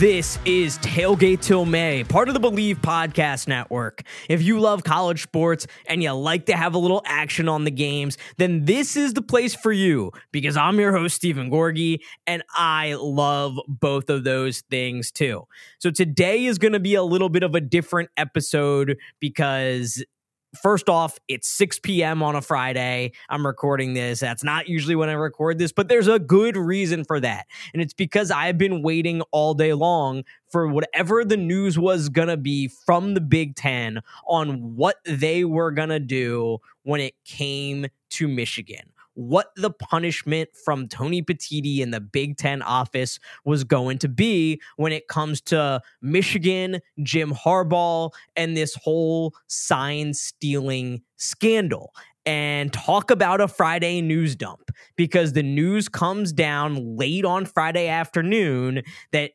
This is Tailgate Till May, part of the Believe Podcast Network. If you love college sports and you like to have a little action on the games, then this is the place for you because I'm your host, Steven Gorgie, and I love both of those things too. So today is going to be a little bit of a different episode because first off, it's 6 p.m. on a Friday. I'm recording this. That's not usually when I record this, but there's a good reason for that. And it's because I've been waiting all day long for whatever the news was going to be from the Big Ten on what they were going to do when it came to Michigan what the punishment from Tony Petitti in the Big Ten office was going to be when it comes to Michigan, Jim Harbaugh, and this whole sign stealing scandal. And talk about a Friday news dump because the news comes down late on Friday afternoon that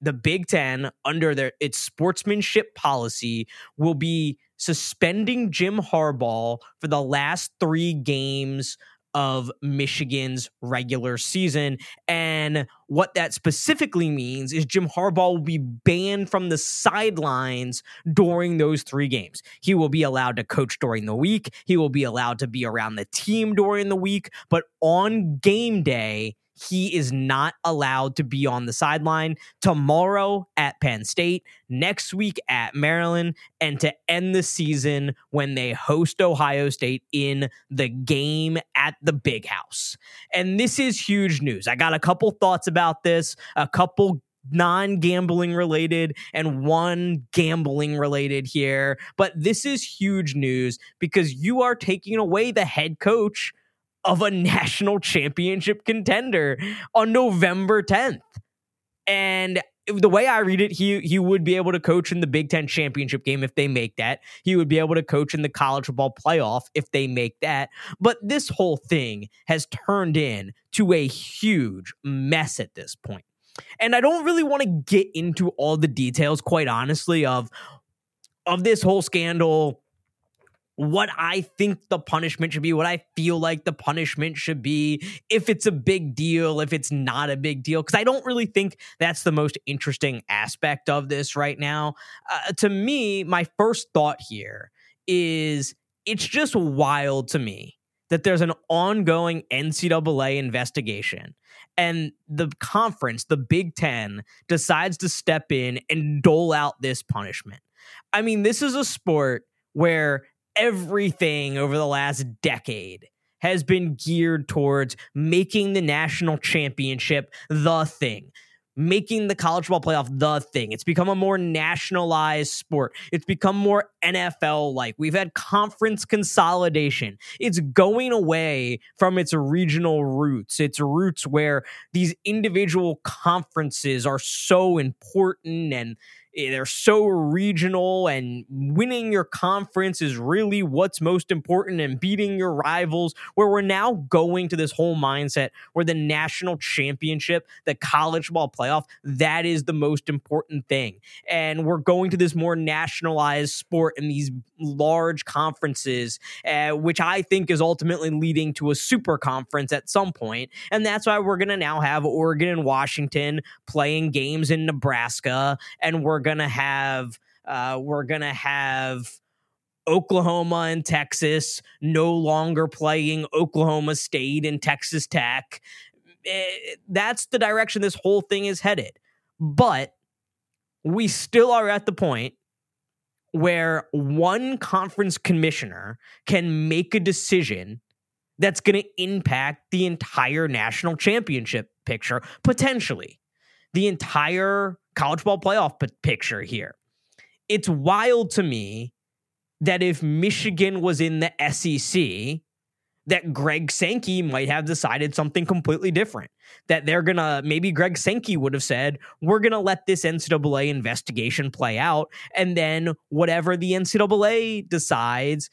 the Big Ten, under their its sportsmanship policy, will be suspending Jim Harbaugh for the last three games of Michigan's regular season. And what that specifically means is Jim Harbaugh will be banned from the sidelines during those three games. He will be allowed to coach during the week, he will be allowed to be around the team during the week, but on game day, he is not allowed to be on the sideline tomorrow at Penn State, next week at Maryland, and to end the season when they host Ohio State in the game at the big house. And this is huge news. I got a couple thoughts about this, a couple non gambling related and one gambling related here. But this is huge news because you are taking away the head coach of a national championship contender on November 10th. And the way I read it, he he would be able to coach in the Big Ten championship game if they make that. He would be able to coach in the college football playoff if they make that. But this whole thing has turned in to a huge mess at this point. And I don't really want to get into all the details, quite honestly, of of this whole scandal what I think the punishment should be, what I feel like the punishment should be, if it's a big deal, if it's not a big deal, because I don't really think that's the most interesting aspect of this right now. Uh, to me, my first thought here is it's just wild to me that there's an ongoing NCAA investigation and the conference, the Big Ten, decides to step in and dole out this punishment. I mean, this is a sport where everything over the last decade has been geared towards making the national championship the thing, making the college football playoff the thing. It's become a more nationalized sport. It's become more NFL like. We've had conference consolidation. It's going away from its regional roots, its roots where these individual conferences are so important and they're so regional and winning your conference is really what's most important and beating your rivals where we're now going to this whole mindset where the national championship the college ball playoff that is the most important thing. And we're going to this more nationalized sport in these large conferences uh, which i think is ultimately leading to a super conference at some point. And that's why we're going to now have oregon and washington playing games in nebraska and we're gonna have uh, we're gonna have Oklahoma and Texas no longer playing Oklahoma State and Texas Tech. Eh, that's the direction this whole thing is headed. But we still are at the point where one conference commissioner can make a decision that's going to impact the entire national championship picture, potentially. The entire college ball playoff picture here. It's wild to me that if Michigan was in the SEC, that Greg Sankey might have decided something completely different. That they're gonna, maybe Greg Sankey would have said, we're gonna let this NCAA investigation play out. And then whatever the NCAA decides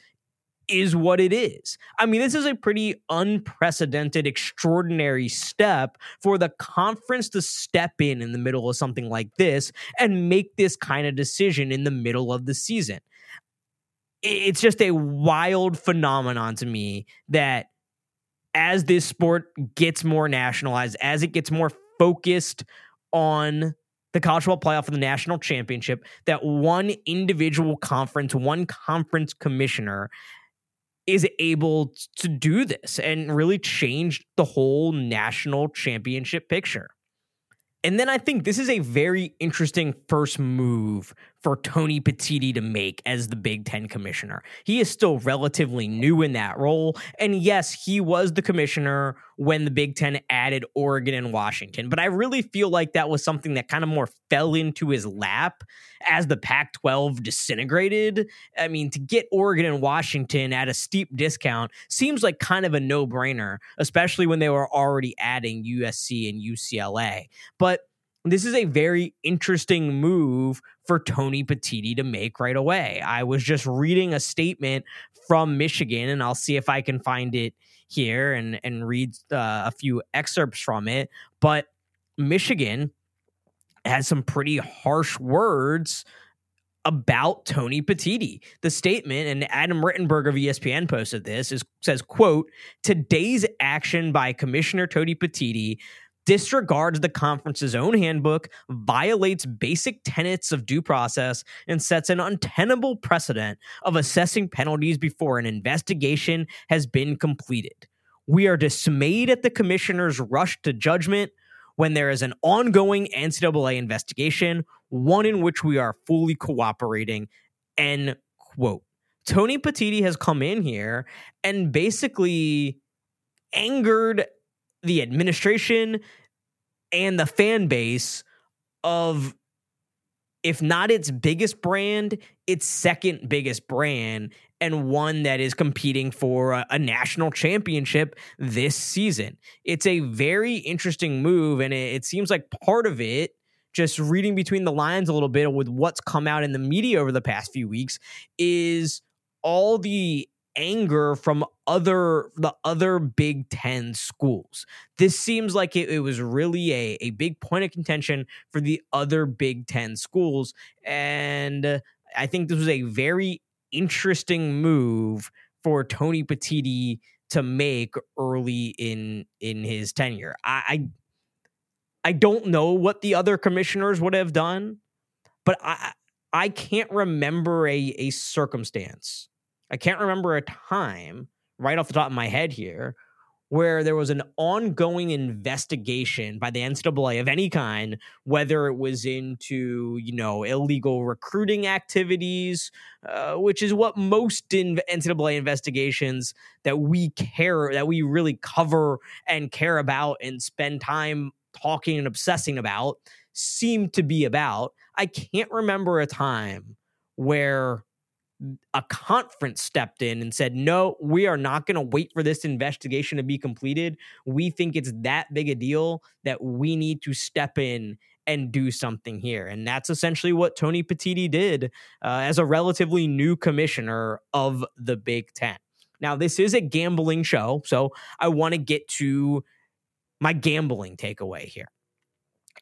is what it is. I mean, this is a pretty unprecedented, extraordinary step for the conference to step in in the middle of something like this and make this kind of decision in the middle of the season. It's just a wild phenomenon to me that as this sport gets more nationalized, as it gets more focused on the college football playoff and the national championship, that one individual conference, one conference commissioner is able to do this and really change the whole national championship picture. And then I think this is a very interesting first move for Tony Petitti to make as the Big Ten commissioner. He is still relatively new in that role. And yes, he was the commissioner when the Big Ten added Oregon and Washington. But I really feel like that was something that kind of more fell into his lap as the Pac 12 disintegrated. I mean, to get Oregon and Washington at a steep discount seems like kind of a no brainer, especially when they were already adding USC and UCLA. But this is a very interesting move for Tony Petitti to make right away. I was just reading a statement from Michigan, and I'll see if I can find it here and and read uh, a few excerpts from it. But Michigan has some pretty harsh words about Tony Petitti. The statement, and Adam Rittenberg of ESPN posted this, is says, quote, today's action by Commissioner Tony Petitti disregards the conference's own handbook, violates basic tenets of due process, and sets an untenable precedent of assessing penalties before an investigation has been completed. We are dismayed at the commissioner's rush to judgment when there is an ongoing NCAA investigation, one in which we are fully cooperating. End quote. Tony Petitti has come in here and basically angered the administration and the fan base of if not its biggest brand, its second biggest brand, and one that is competing for a, a, national championship this season. It's a very interesting move, and it, it seems like part of it, just reading between the lines a little bit with what's come out in the media over the past few weeks, is all the anger from other the other Big Ten schools. This seems like it, it, was really a, a big point of contention for the other Big Ten schools. And uh, I think this was a very interesting move for Tony Petitti to make early in in his tenure. I, I I don't know what the other commissioners would have done, but I I can't remember a a circumstance I can't remember a time right off the top of my head here where there was an ongoing investigation by the NCAA of any kind, whether it was into you know illegal recruiting activities, uh, which is what most in NCAA investigations that we care that we really cover and care about and spend time talking and obsessing about seem to be about. I can't remember a time where a conference stepped in and said, no, we are not going to wait for this investigation to be completed. We think it's that big a deal that we need to step in and do something here. And that's essentially what Tony Petitti did uh, as a relatively new commissioner of the Big Ten. Now, this is a gambling show, so I want to get to my gambling takeaway here.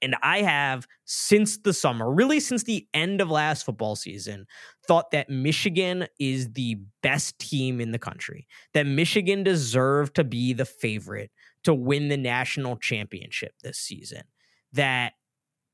And I have, since the summer, really since the end of last football season, thought that Michigan is the best team in the country, that Michigan deserved to be the favorite to win the national championship this season, that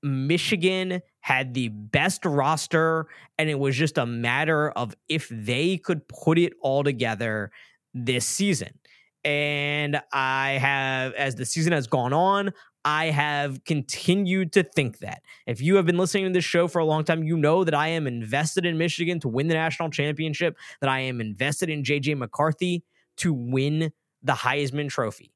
Michigan had the best roster, and it was just a matter of if they could put it all together this season. And I have, as the season has gone on, I have continued to think that. If you have been listening to this show for a long time, you know that I am invested in Michigan to win the national championship, that I am invested in JJ McCarthy to win the Heisman Trophy.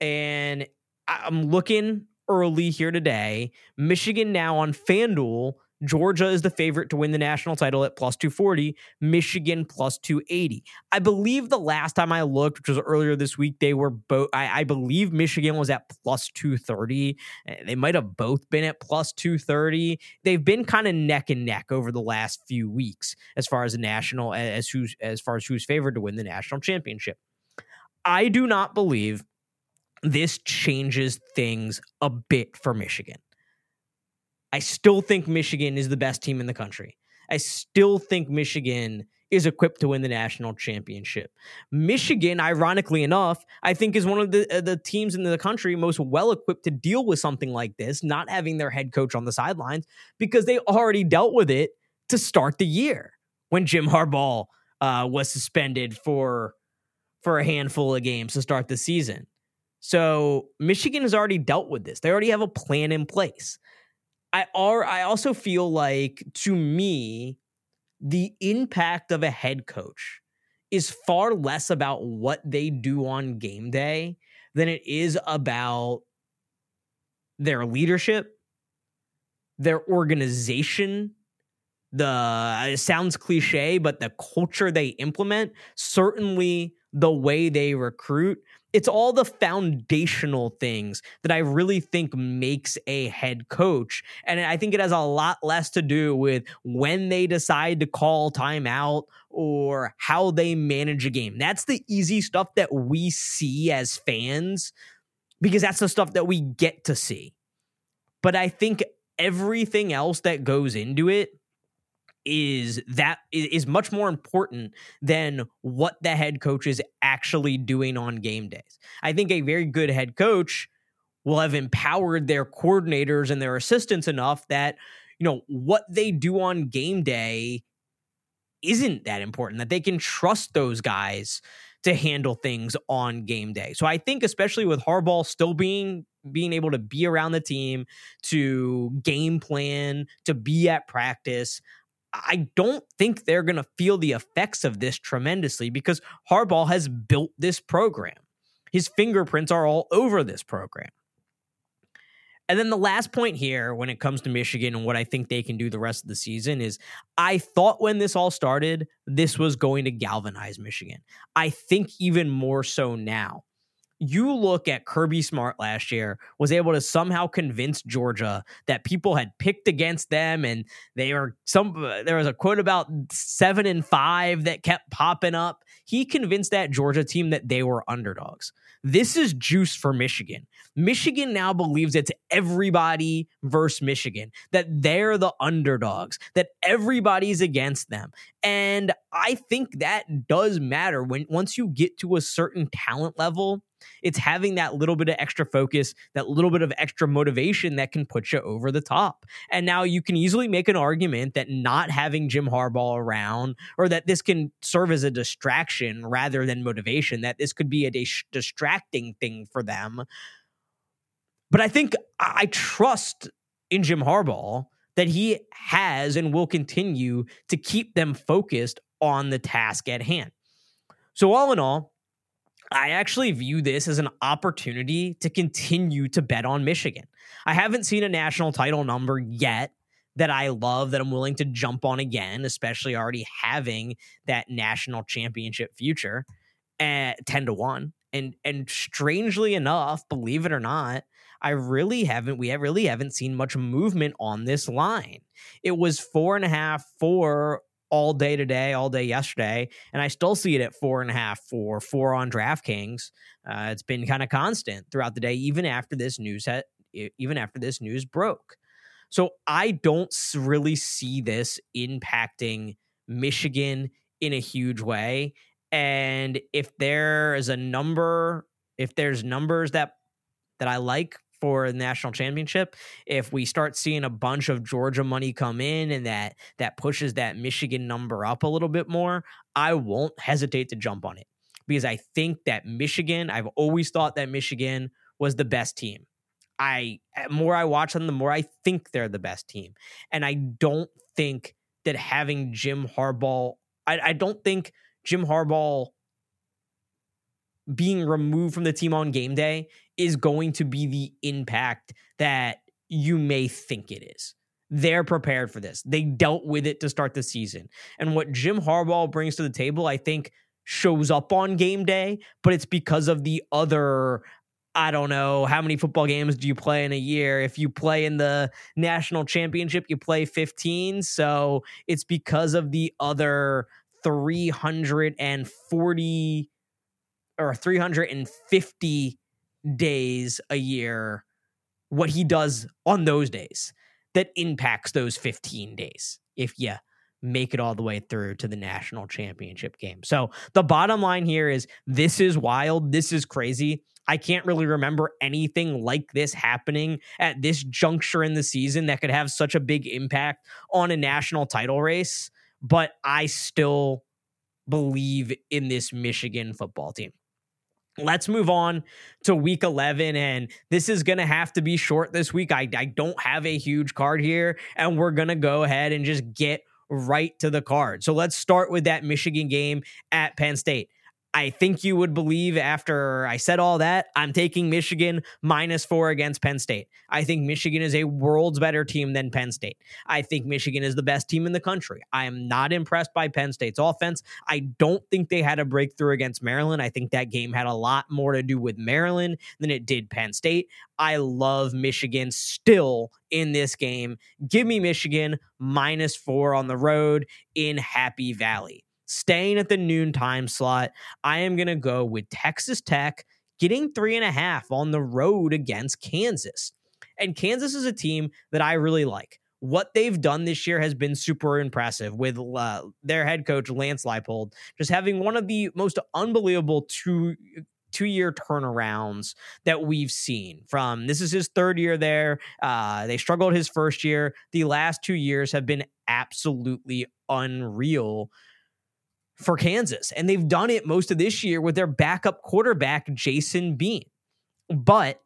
And I'm looking early here today. Michigan now on FanDuel Georgia is the favorite to win the national title at plus 240, Michigan plus 280. I believe the last time I looked, which was earlier this week, they were both, I, I, believe Michigan was at plus 230. Eh, they might have both been at plus 230. They've been kind of neck and neck over the last few weeks as far as the national, as who's, as far as who's favored to win the national championship. I do not believe this changes things a bit for Michigan. I still think Michigan is the best team in the country. I still think Michigan is equipped to win the national championship. Michigan, ironically enough, I think is one of the uh, the teams in the country most well equipped to deal with something like this, not having their head coach on the sidelines because they already dealt with it to start the year when Jim Harbaugh uh, was suspended for for a handful of games to start the season. So Michigan has already dealt with this. They already have a plan in place. I are I also feel like to me the impact of a head coach is far less about what they do on game day than it is about their leadership, their organization, the uh, it sounds cliche, but the culture they implement, certainly the way they recruit. It's all the foundational things that I really think makes a head coach. And I think it has a lot less to do with when they decide to call timeout or how they manage a game. That's the easy stuff that we see as fans because that's the stuff that we get to see. But I think everything else that goes into it is that is much more important than what the head coach is actually doing on game days. I think a very good head coach will have empowered their coordinators and their assistants enough that you know what they do on game day isn't that important that they can trust those guys to handle things on game day. So I think especially with Harbaugh still being being able to be around the team, to game plan, to be at practice, I don't think they're going to feel the effects of this tremendously because Harbaugh has built this program. His fingerprints are all over this program. And then the last point here, when it comes to Michigan and what I think they can do the rest of the season, is I thought when this all started, this was going to galvanize Michigan. I think even more so now you look at Kirby Smart last year was able to somehow convince Georgia that people had picked against them and they were some uh, there was a quote about 7 and 5 that kept popping up. He convinced that Georgia team that they were underdogs. This is juice for Michigan. Michigan now believes it's everybody versus Michigan, that they're the underdogs, that everybody's against them. And I think that does matter when once you get to a certain talent level it's having that little bit of extra focus, that little bit of extra motivation that can put you over the top. And now you can easily make an argument that not having Jim Harbaugh around, or that this can serve as a distraction rather than motivation, that this could be a dis- distracting thing for them. But I think I trust in Jim Harbaugh that he has and will continue to keep them focused on the task at hand. So, all in all, I actually view this as an opportunity to continue to bet on Michigan. I haven't seen a national title number yet that I love that I'm willing to jump on again, especially already having that national championship future at 10 to 1. And and strangely enough, believe it or not, I really haven't we have really haven't seen much movement on this line. It was four and a half for all day today, all day yesterday, and I still see it at four and a half for four on DraftKings. Uh, it's been kind of constant throughout the day, even after this news had, even after this news broke. So I don't really see this impacting Michigan in a huge way. And if there is a number, if there's numbers that that I like for the national championship if we start seeing a bunch of Georgia money come in and that that pushes that Michigan number up a little bit more, I won't hesitate to jump on it because I think that Michigan, I've always thought that Michigan was the best team. I more I watch them, the more I think they're the best team. And I don't think that having Jim Harbaugh, I, I don't think Jim Harbaugh being removed from the team on game day is going to be the impact that you may think it is. they're prepared for this. They dealt with it to start the season. And what Jim Harbaugh brings to the table, I think, shows up on game day, but it's because of the other. I don't know how many football games do you play in a year. If you play in the national championship, you play 15. So it's because of the other 340 or 350 days a year, what he does on those days that impacts those 15 days if you make it all the way through to the national championship game. So the bottom line here is this is wild. This is crazy. I can't really remember anything like this happening at this juncture in the season that could have such a big impact on a national title race, but I still believe in this Michigan football team. Let's move on to week 11. And this is going to have to be short this week. I, I don't have a huge card here, and we're going to go ahead and just get right to the card. So let's start with that Michigan game at Penn State. I think you would believe after I said all that, I'm taking Michigan minus four against Penn State. I think Michigan is a world's better team than Penn State. I think Michigan is the best team in the country. I am not impressed by Penn State's offense. I don't think they had a breakthrough against Maryland. I think that game had a lot more to do with Maryland than it did Penn State. I love Michigan still in this game. Give me Michigan minus four on the road in Happy Valley staying at the noon time slot, I am going to go with Texas Tech getting three and a half on the road against Kansas. And Kansas is a team that I really like. What they've done this year has been super impressive with uh, their head coach, Lance Leipold, just having one of the most unbelievable two two year turnarounds that we've seen from this is his third year there uh, they struggled his first year the last two years have been absolutely unreal for Kansas. And they've done it most of this year with their backup quarterback, Jason Bean. But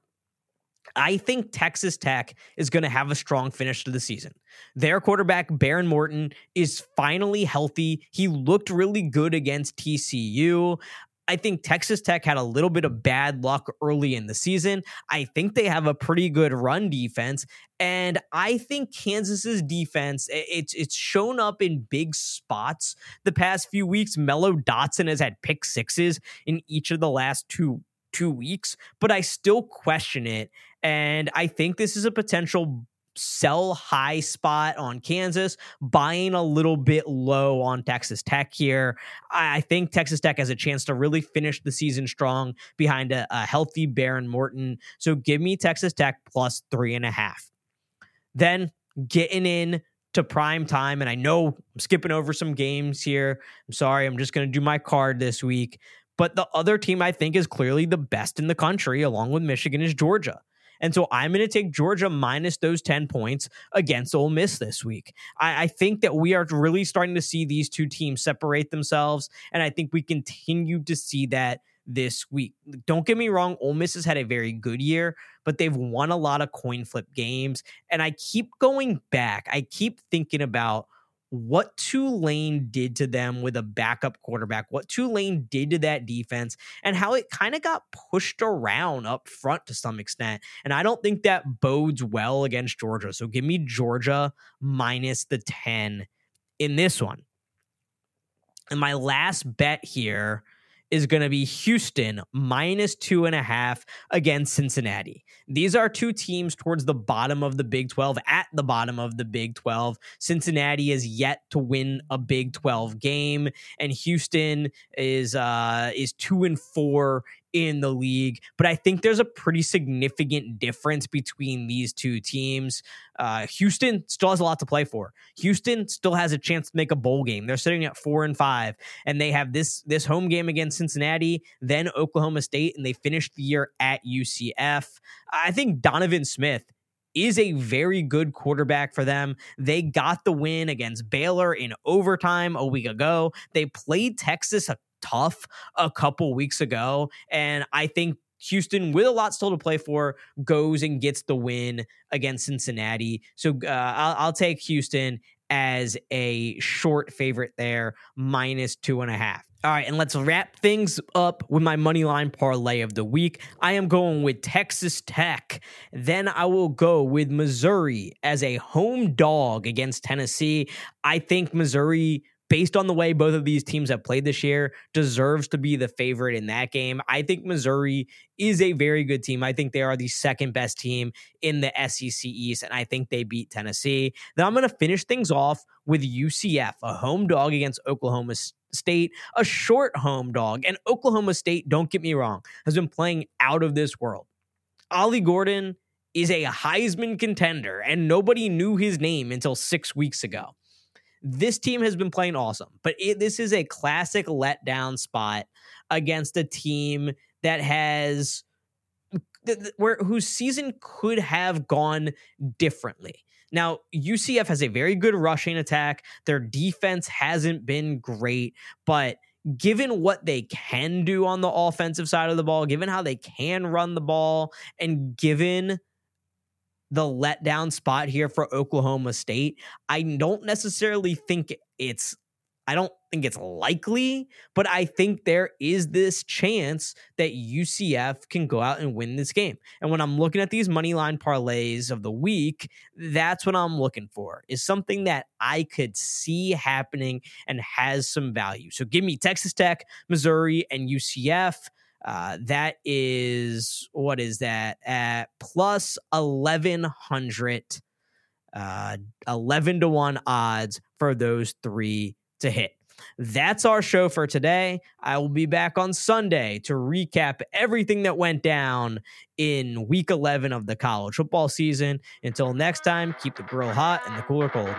I think Texas Tech is going to have a strong finish to the season. Their quarterback, Behren Morton, is finally healthy. He looked really good against TCU. I think Texas Tech had a little bit of bad luck early in the season. I think they have a pretty good run defense. And I think Kansas's defense, it's it's shown up in big spots the past few weeks. Mello Dotson has had pick sixes in each of the last two two weeks, but I still question it. And I think this is a potential sell high spot on Kansas, buying a little bit low on Texas Tech here. I think Texas Tech has a chance to really finish the season strong behind a, a healthy Behren Morton. So give me Texas Tech plus three and a half. Then getting in to prime time, and I know I'm skipping over some games here. I'm sorry, I'm just going to do my card this week. But the other team I think is clearly the best in the country, along with Michigan, is Georgia. And so I'm going to take Georgia minus those 10 points against Ole Miss this week. I, I, think that we are really starting to see these two teams separate themselves. And I think we continue to see that this week. Don't get me wrong, Ole Miss has had a very good year, but they've won a lot of coin flip games. And I keep going back. I keep thinking about what Tulane did to them with a backup quarterback, what Tulane did to that defense, and how it kind of got pushed around up front to some extent. And I don't think that bodes well against Georgia. So give me Georgia minus the 10 in this one. And my last bet here is going to be Houston minus two and a half against Cincinnati. These are two teams towards the bottom of the Big 12, at the bottom of the Big 12. Cincinnati is yet to win a Big 12 game, and Houston is uh, is two and four in the league. But I think there's a pretty significant difference between these two teams. Uh, Houston still has a lot to play for. Houston still has a chance to make a bowl game. They're sitting at four and five, and they have this this home game against Cincinnati, then Oklahoma State, and they finished the year at UCF. I think Donovan Smith is a very good quarterback for them. They got the win against Baylor in overtime a week ago. They played Texas a tough a couple weeks ago. And I think Houston, with a lot still to play for, goes and gets the win against Cincinnati. So uh, I'll, I'll take Houston as a short favorite there, minus two and a half. All right, and let's wrap things up with my money line parlay of the week. I am going with Texas Tech. Then I will go with Missouri as a home dog against Tennessee. I think Missouri based on the way both of these teams have played this year, deserves to be the favorite in that game. I think Missouri is a very good team. I think they are the second best team in the SEC East, and I think they beat Tennessee. Then I'm going to finish things off with UCF, a home dog against Oklahoma State, a short home dog. And Oklahoma State, don't get me wrong, has been playing out of this world. Ollie Gordon is a Heisman contender, and nobody knew his name until six weeks ago this team has been playing awesome, but it, this is a classic letdown spot against a team that has where whose season could have gone differently. Now, UCF has a very good rushing attack. Their defense hasn't been great, but given what they can do on the offensive side of the ball, given how they can run the ball, and given the letdown spot here for Oklahoma State. I don't necessarily think it's I don't think it's likely, but I think there is this chance that UCF can go out and win this game. And when I'm looking at these money line parlays of the week, that's what I'm looking for is something that I could see happening and has some value. So give me Texas Tech, Missouri, and UCF. Uh, that is what is that at plus 1100 uh 11 to 1 odds for those three to hit that's our show for today. I will be back on Sunday to recap everything that went down in week 11 of the college football season. Until next time, keep the grill hot and the cooler cold.